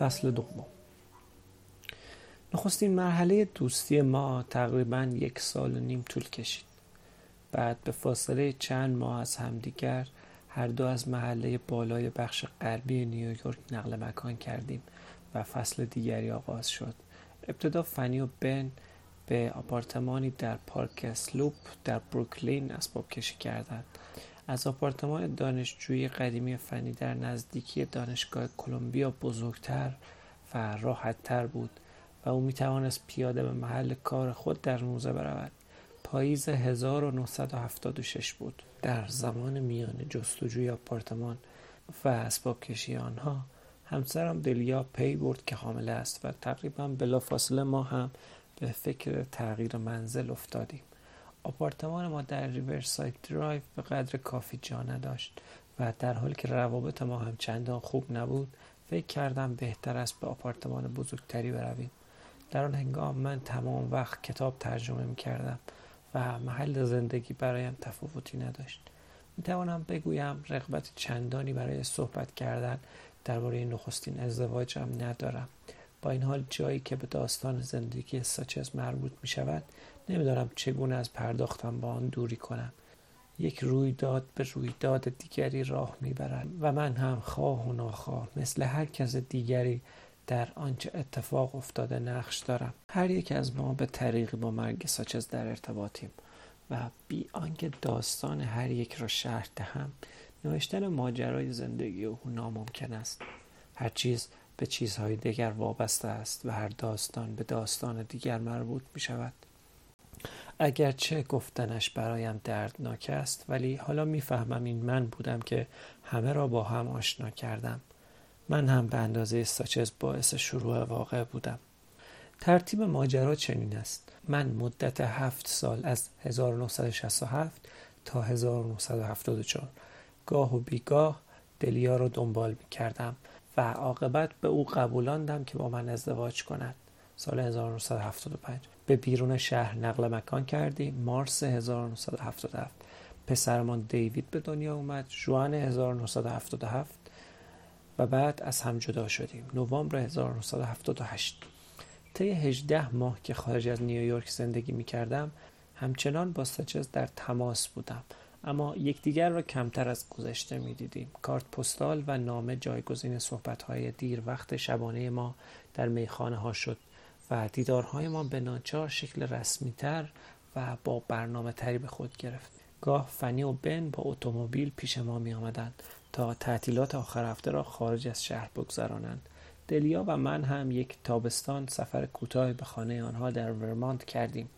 فصل دوم. نخستین مرحله دوستی ما تقریبا یک سال و نیم طول کشید. بعد به فاصله چند ماه از همدیگر هر دو از محله بالای بخش غربی نیویورک نقل مکان کردیم و فصل دیگری آغاز شد. ابتدا فنی و بن به آپارتمانی در پارک سلوپ در بروکلین اسباب کشی کردند. از آپارتمان دانشجویی قدیمی فنی در نزدیکی دانشگاه کلمبیا بزرگتر و راحتتر بود و او می توانست پیاده به محل کار خود در موزه برود. پاییز 1976 بود. در زمان میان جستجوی آپارتمان و اسباب کشی آنها همسرم دلیا پی برد که حامله است و تقریبا بلافاصله ما هم به فکر تغییر منزل افتادیم. آپارتمان ما در ریورساید درایو به قدر کافی جا نداشت و در حالی که روابط ما هم چندان خوب نبود فکر کردم بهتر است به آپارتمان بزرگتری برویم. در آن هنگام من تمام وقت کتاب ترجمه می کردم و محل زندگی برایم تفاوتی نداشت. می توانم بگویم رغبت چندانی برای صحبت کردن درباره نخستین ازدواجم ندارم. با این حال جایی که به داستان زندگی ساچز مربوط می شود نمی‌دانم چگونه از پرداختم با آن دوری کنم. یک رویداد به رویداد دیگری راه می‌برد و من هم خواه و ناخواه مثل هر کس دیگری در آنچه اتفاق افتاده نقش دارم. هر یک از ما به طریقی با مرگ ساچز در ارتباطیم و بی آنکه داستان هر یک را شرح دهم نوشتن ماجرای زندگی او ناممکن است. هر چیز به چیزهای دیگر وابسته است و هر داستان به داستان دیگر مربوط می شود اگرچه گفتنش برایم دردناک است ولی حالا می‌فهمم این من بودم که همه را با هم آشنا کردم. من هم به اندازه ساچز باعث شروع واقع بودم. ترتیب ماجرا چنین است. من مدت هفت سال از 1967 تا 1974 گاه و بیگاه دلیا رو دنبال می کردم عاقبت به او قبولاندم که با من ازدواج کند. سال 1975 به بیرون شهر نقل مکان کردیم مارس 1977 پسرمان دیوید به دنیا اومد. جوان 1977 و بعد از هم جدا شدیم. نوامبر 1978 طی 18 ماه که خارج از نیویورک زندگی می کردم همچنان با سچز در تماس بودم. اما یکدیگر را کمتر از گذشته می دیدیم. کارت پستال و نامه جایگزین صحبت های دیر وقت شبانه ما در میخانه ها شد و دیدارهای ما به ناچار شکل رسمی تر و با برنامه تری به خود گرفت. گاه فنی و بن با اتومبیل پیش ما می آمدند تا تعطیلات آخر هفته را خارج از شهر بگذرانند. دلیا و من هم یک تابستان سفر کوتاه به خانه آنها در ورمانت کردیم.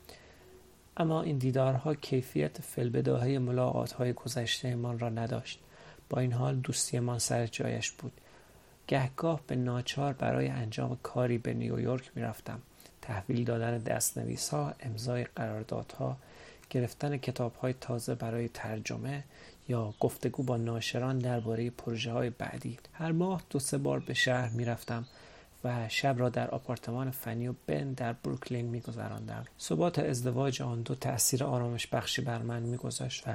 اما این دیدارها کیفیت فلبداهه ملاقات های گذشته من را نداشت. با این حال دوستیمان سر جایش بود. گهگاه به ناچار برای انجام کاری به نیویورک می‌رفتم تحویل دادن دستنویس ها امضای قراردادها گرفتن کتاب های تازه برای ترجمه یا گفتگو با ناشران درباره پروژه های بعدی هر ماه دو سه بار به شهر می‌رفتم و شب را در آپارتمان فنی و بن در بروکلین میگذراندم. ثبات ازدواج آن دو تأثیر آرامش بخشی بر من میگذاشت و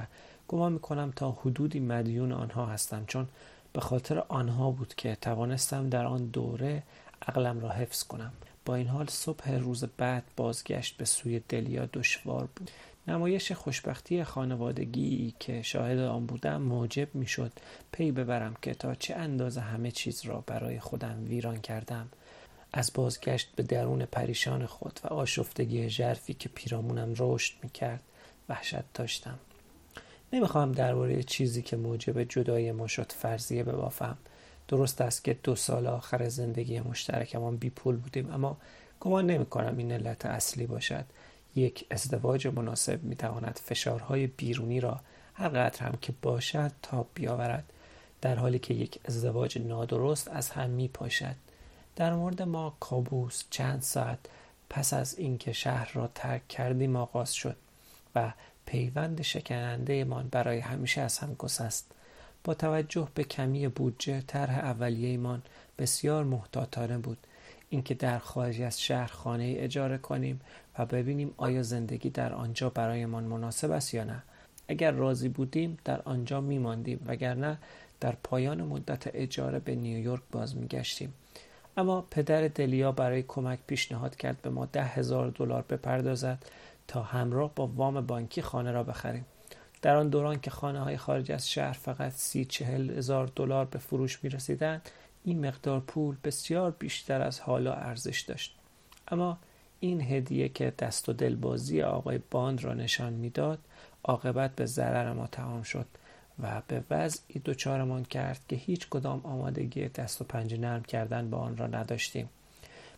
گمان می‌کنم تا حدودی مدیون آنها هستم چون به خاطر آنها بود که توانستم در آن دوره عقلم را حفظ کنم. با این حال صبح روز بعد بازگشت به سوی دلیا دشوار بود. نمایش خوشبختی خانوادگی که شاهد آن بودم موجب می‌شد پی ببرم که تا چه اندازه همه چیز را برای خودم ویران کردم. از بازگشت به درون پریشان خود و آشفتگی ژرفی که پیرامونم رشد می‌کرد وحشت داشتم. نمی‌خواهم درباره چیزی که موجب جدای ما شد فرضیه ببافم. درست است که دو سال آخر زندگی مشترکمان بی پول بودیم اما گمان نمی کنم این علت اصلی باشد. یک ازدواج مناسب می تواند فشارهای بیرونی را هر قدر هم که باشد تا بیاورد در حالی که یک ازدواج نادرست از هم می پاشد در مورد ما کابوس چند ساعت پس از اینکه شهر را ترک کردیم آغاز شد و پیوند شکننده من برای همیشه از هم گسست. با توجه به کمی بودجه طرح اولیهمان بسیار محتاطانه بود. اینکه در خارج از شهر خانه اجاره کنیم و ببینیم آیا زندگی در آنجا برایمان مناسب است یا نه. اگر راضی بودیم در آنجا میماندیم وگرنه در پایان مدت اجاره به نیویورک باز میگشتیم. اما پدر دلیا برای کمک پیشنهاد کرد به ما ده هزار دلار بپردازد تا همراه با وام بانکی خانه را بخریم. در آن دوران که خانه های خارج از شهر فقط سی چهل هزار دلار به فروش می رسیدند این مقدار پول بسیار بیشتر از حالا ارزش داشت. اما این هدیه که دست و دلبازی آقای باند را نشان می‌داد عاقبت به ضرر ما تمام شد. و به وضعی دچارمان کرد که هیچ کدام آمادگی دست و پنجه نرم کردن با آن را نداشتیم.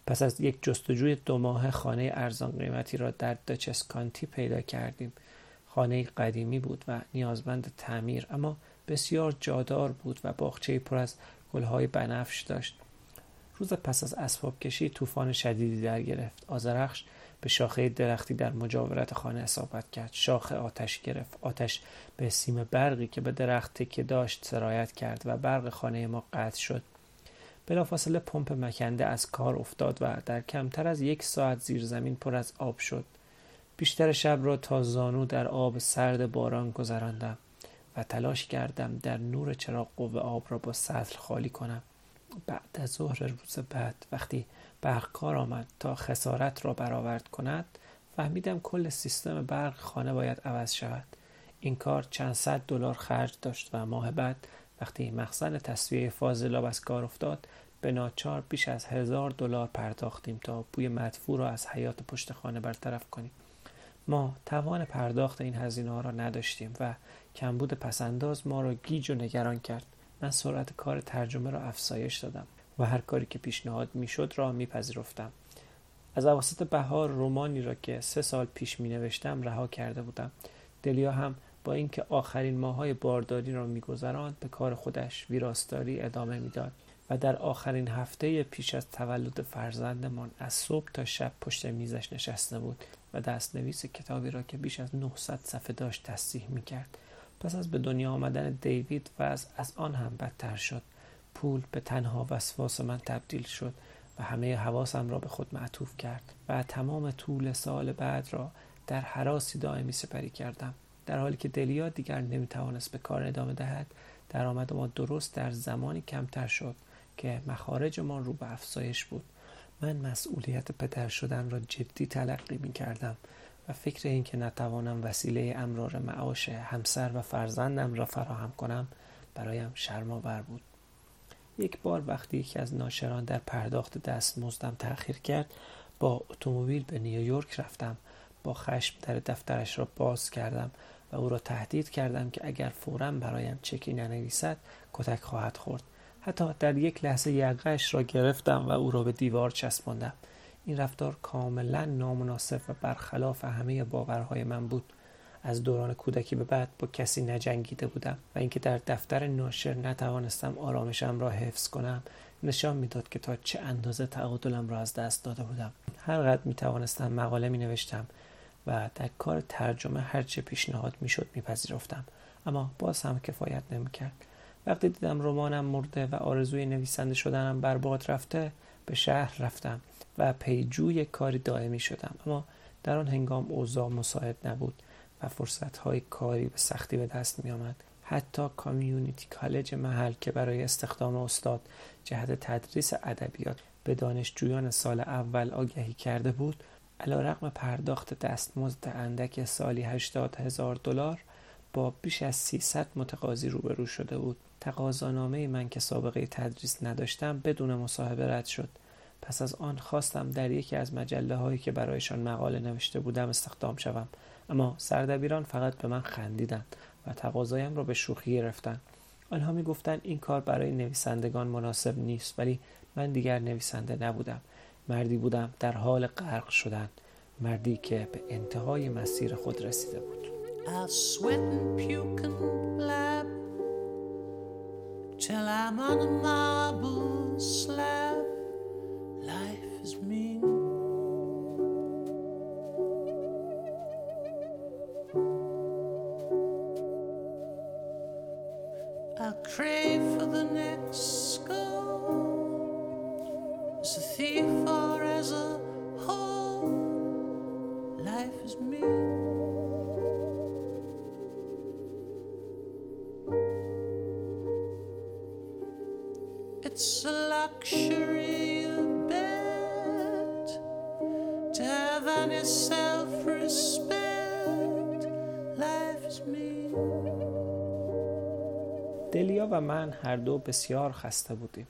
پس از یک جستجوی دو ماه خانه ارزان قیمتی را در دچسکانتی پیدا کردیم. خانه قدیمی بود و نیازمند تعمیر اما بسیار جادار بود و باغچه پر از گلهای بنفش داشت. روز پس از اسباب کشی طوفان شدیدی در گرفت. آزرخش به شاخه درختی در مجاورت خانه اصابت کرد. شاخه آتش گرفت. آتش به سیم برقی که به درخت تکه داشت سرایت کرد و برق خانه ما قطع شد. بلافاصله پمپ مکنده از کار افتاد و در کمتر از یک ساعت زیر زمین پر از آب شد. بیشتر شب را تا زانو در آب سرد باران گذراندم و تلاش کردم در نور چراغ قوه آب را با سطل خالی کنم. بعد از ظهر روز بعد وقتی برق کار آمد تا خسارت را برآورد کند. فهمیدم کل سیستم برق خانه باید عوض شود. این کار چند صد دلار خرج داشت و ماه بعد وقتی مخزن تصویه فاضلاب از کار افتاد به ناچار بیش از هزار دلار پرداختیم تا بوی مدفوع را از حیات پشت خانه برطرف کنیم. ما توان پرداخت این هزینه ها را نداشتیم و کمبود پسنداز ما را گیج و نگران کرد. من سرعت کار ترجمه را افزایش دادم. و هر کاری که پیشنهاد می‌شد را میپذیرفتم از اواسط بهار رومانی را که سه سال پیش می نوشتم رها کرده بودم دلیا هم با اینکه آخرین ماهای بارداری را میگذراند به کار خودش ویراستاری ادامه می‌داد و در آخرین هفته پیش از تولد فرزندمان از صبح تا شب پشت میزش نشسته بود و دست نویس کتابی را که بیش از 900 صفحه داشت تصحیح می کرد. پس از به دنیا آمدن دیوید و از, از آن هم بدتر شد. پول به تنها وسواس من تبدیل شد و همه حواسم را به خود معطوف کرد و تمام طول سال بعد را در حراسی دائمی سپری کردم. در حالی که دلیا دیگر نمی‌توانست به کار ادامه دهد درآمد ما درست در زمانی کمتر شد که مخارج ما رو به افزایش بود من مسئولیت پدر شدن را جدی تلقی می کردم و فکر این که نتوانم وسیله امرار معاش همسر و فرزندم را فراهم کنم برایم شرمآور بود یک بار وقتی یکی از ناشران در پرداخت دست مزدم تأخیر کرد با اتومبیل به نیویورک رفتم. با خشم در دفترش را باز کردم و او را تهدید کردم که اگر فورا برایم چکی ننویسد کتک خواهد خورد. حتی در یک لحظه یقهش را گرفتم و او را به دیوار چسباندم. این رفتار کاملا نامناسب و برخلاف همه باورهای من بود. از دوران کودکی به بعد با کسی نجنگیده بودم و اینکه در دفتر ناشر نتوانستم آرامشم را حفظ کنم نشان می‌داد که تا چه اندازه تعادلم را از دست داده بودم. هرقدر می توانستم مقاله می نوشتم و در کار ترجمه هرچه پیشنهاد می‌شد میپذیرفتم. اما باز هم کفایت نمی‌کرد. وقتی دیدم رمانم مرده و آرزوی نویسنده شدنم برباد رفته به شهر رفتم و پیجوی کاری دائمی شدم. اما در آن هنگام اوضاع مساعد نبود. و فرصتهای کاری به سختی به دست می آمد. حتی کامیونیتی کالج محل که برای استخدام استاد جهت تدریس ادبیات به دانشجویان سال اول آگهی کرده بود علا رقم پرداخت دستمزد اندک سالی هشتاد هزار دلار با بیش از 300 متقاضی روبرو شده بود. تقاضانامه من که سابقه تدریس نداشتم بدون مصاحبه رد شد. پس از آن خواستم در یکی از مجله هایی که برایشان مقاله نوشته بودم استخدام شوم. اما سردبیران فقط به من خندیدند و تقاضایم را به شوخی گرفتند آنها می گفتند این کار برای نویسندگان مناسب نیست ولی من دیگر نویسنده نبودم مردی بودم در حال غرق شدن مردی که به انتهای مسیر خود رسیده بود till I'm on a marble slab. Life is mean. I crave for the next skull as a thief or as a whole. Life is mean. It's a من هر دو بسیار خسته بودیم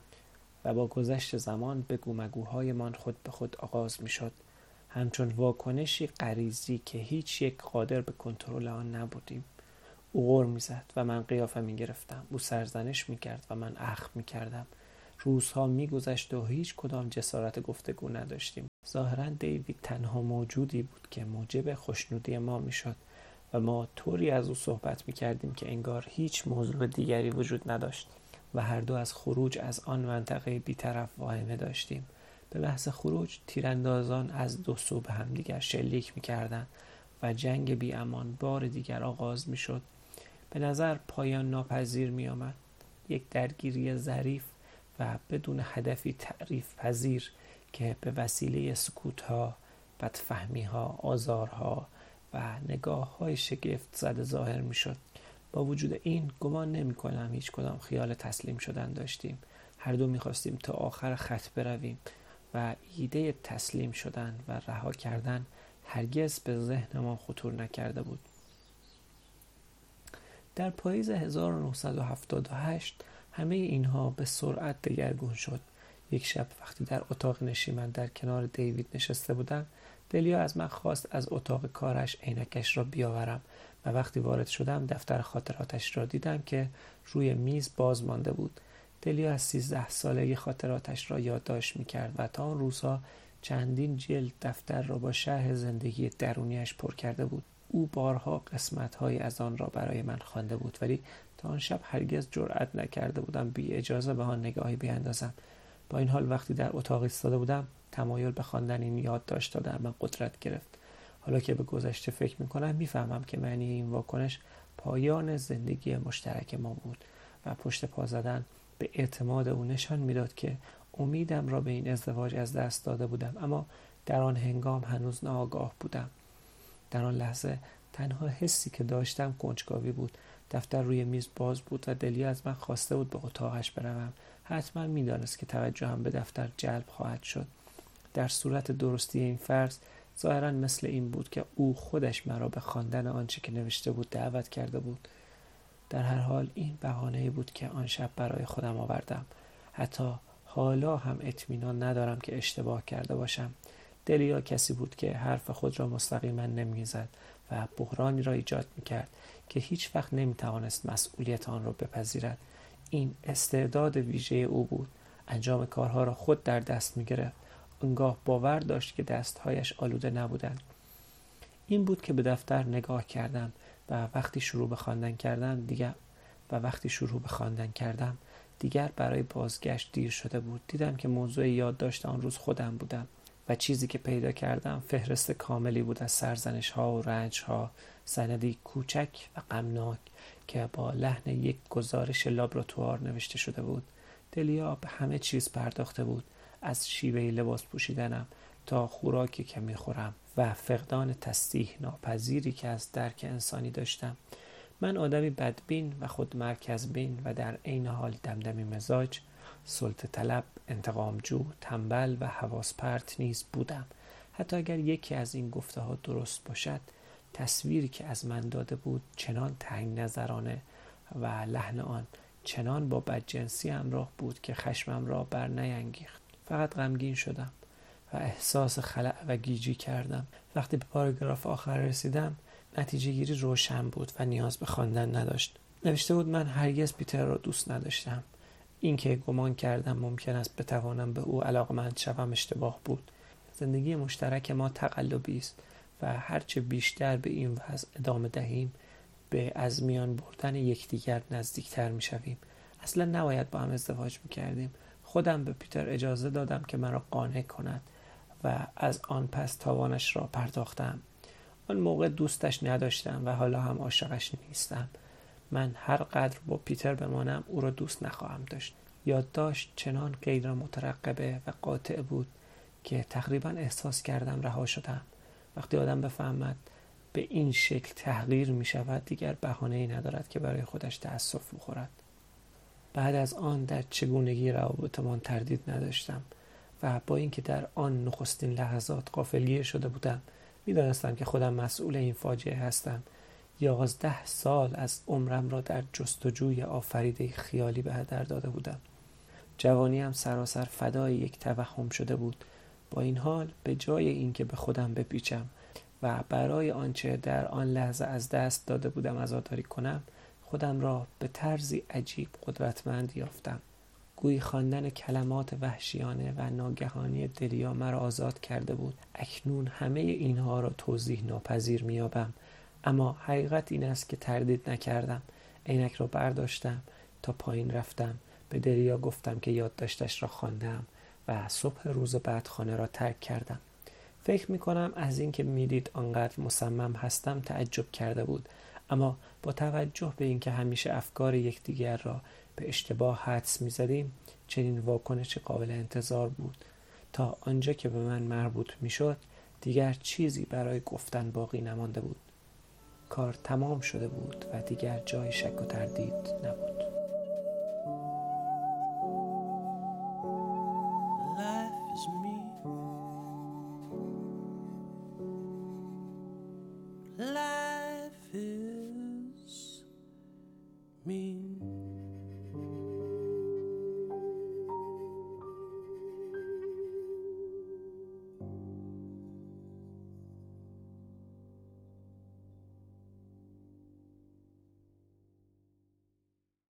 و با گذشت زمان به گومگوهایمان خود به خود آغاز می شد همچون واکنشی غریزی که هیچ یک قادر به کنترل آن نبودیم. او غور می‌زد و من قیافه می گرفتم او سرزنش می کرد و من اخم می کردم روزها میگذشت و هیچ کدام جسارت گفتگو نداشتیم. ظاهرا دیوید تنها موجودی بود که موجب خوشنودی ما می‌شد. و ما طوری از او صحبت می کردیم که انگار هیچ موضوع دیگری وجود نداشت و هر دو از خروج از آن منطقه بیطرف واهمه داشتیم به بحث خروج تیراندازان از دو سو به همدیگر شلیک می‌کردند و جنگ بی امان بار دیگر آغاز می‌شد به نظر پایان ناپذیر می آمد. یک درگیری ظریف و بدون هدفی تعریف پذیر که به وسیله سکوت ها بدفهمی ها آزارها و نگاه های شگفت زده ظاهر می شد با وجود این گمان نمی کنم هیچ کدام خیال تسلیم شدن داشتیم. هر دو می خواستیم تا آخر خط برویم و ایده تسلیم شدن و رها کردن هرگز به ذهن ما خطور نکرده بود. در پاییز 1978 همه اینها به سرعت دگرگون شد. یک شب وقتی در اتاق نشیمن در کنار دیوید نشسته بودم دلیا از من خواست از اتاق کارش عینکش را بیاورم. و وقتی وارد شدم دفتر خاطراتش را دیدم که روی میز باز مانده بود. دلیا از سیزده سالگی خاطراتش را یادداشت می‌کرد و تا آن روزها چندین جلد دفتر را با شرح زندگی درونیش پر کرده بود. او بارها قسمتهایی از آن را برای من خوانده بود ولی تا آن شب هرگز جرأت نکرده بودم بی اجازه به آن نگاهی بیاندازم. با این حال وقتی در اتاق ایستاده بودم تمایل به خواندن این یادداشت در من قدرت گرفت. حالا که به گذشته فکر می‌کنم می‌فهمم که معنی این واکنش پایان زندگی مشترک ما بود و پشت پا زدن به اعتماد او نشان می‌داد که امیدم را به این ازدواج از دست داده بودم. اما در آن هنگام هنوز ناآگاه بودم. در آن لحظه تنها حسی که داشتم کنجکاوی بود. دفتر روی میز باز بود و دلی از من خواسته بود به اتاقش بروم. حتما می‌دانست که توجهم به دفتر جلب خواهد شد. در صورت درستی این فرض ظاهرا مثل این بود که او خودش مرا به خواندن آنچه که نوشته بود دعوت کرده بود. در هر حال این بهانه بود که آن شب برای خودم آوردم. حتی حالا هم اطمینان ندارم که اشتباه کرده باشم. دلیا کسی بود که حرف خود را مستقیما نمی‌زد و بحرانی را ایجاد می‌کرد که هیچ وقت نمی‌توانست مسئولیت آن را بپذیرد. این استعداد ویژه او بود. انجام کارها را خود در دست می‌گرفت. انگاه باور داشت که دستهایش آلوده نبودند. این بود که به دفتر نگاه کردم و وقتی شروع به خواندن کردم دیگر و وقتی شروع به خواندن کردم دیگر برای بازگشت دیر شده بود. دیدم که موضوع یادداشت آن روز خودم بودم. و چیزی که پیدا کردم فهرست کاملی بود از سرزنش ها و رنج ها سندی کوچک و غمناک که با لحن یک گزارش لابراتوار نوشته شده بود. دلیا به همه چیز پرداخته بود. از شیوه لباس پوشیدنم تا خوراکی که می‌خورم و فقدان تصدیح ناپذیری که از درک انسانی داشتم. من آدمی بدبین و خود مرکز بین و در عین حال دمدمی مزاج سلطه طلب انتقامجو تنبل و حواس پرت نیز بودم. حتی اگر یکی از این گفته ها درست باشد تصویری که از من داده بود چنان تنگ نظرانه و لحن آن چنان با بدجنسی همراه بود که خشمم را بر نینگیخت فقط غمگین شدم و احساس خلع و گیجی کردم. وقتی به پاراگراف آخر رسیدم نتیجه گیری روشن بود و نیاز به خواندن نداشت. نوشته بود من هرگز پیتر را دوست نداشتم. اینکه گمان کردم ممکن است بتوانم به او علاقمند شوم اشتباه بود. زندگی مشترک ما تقلبی است و هرچه بیشتر به این وضع ادامه دهیم به از میان بردن یکدیگر نزدیکتر می‌شویم. اصلا نباید با هم ازدواج می‌کردیم. خودم به پیتر اجازه دادم که مرا قانع کند و از آن پس تاوانش را پرداختم. آن موقع دوستش نداشتم و حالا هم عاشقش نیستم. من هر قدر با پیتر بمانم او را دوست نخواهم داشت. یادداشت چنان غیر مترقبه و قاطع بود که تقریبا احساس کردم رها شدم. وقتی آدم بفهمد به این شکل تحقیر می شود دیگر بهانه ای ندارد که برای خودش تأسف بخورد. بعد از آن در چگونگی روابطمان تردید نداشتم و با اینکه در آن نخستین لحظات قافلگیر شده بودم می‌دانستم که خودم مسئول این فاجعه هستم. یازده سال از عمرم را در جستجوی آفریده خیالی به هدر داده بودم. جوانیم سراسر فدای یک توهم شده بود. با این حال به جای اینکه به خودم بپیچم و برای آنچه در آن لحظه از دست داده بودم عزاداری کنم خودم را به طرزی عجیب قدرتمند یافتم. گویی خواندن کلمات وحشیانه و ناگهانی دلیا مرا آزاد کرده بود. اکنون همه اینها را توضیح ناپذیر میابم اما حقیقت این است که تردید نکردم. عینک را برداشتم تا پایین رفتم. به دریا گفتم که یادداشتش را خواندم و صبح روز بعد خانه را ترک کردم. فکر می کنم از اینکه می‌دید آنقدر مصمم هستم تعجب کرده بود. اما با توجه به اینکه همیشه افکار یکدیگر را به اشتباه حدس می‌زدیم چنین واکنش قابل انتظار بود. تا آنجا که به من مربوط می‌شد دیگر چیزی برای گفتن باقی نمانده بود. کار تمام شده بود و دیگر جای شک و تردید نبود.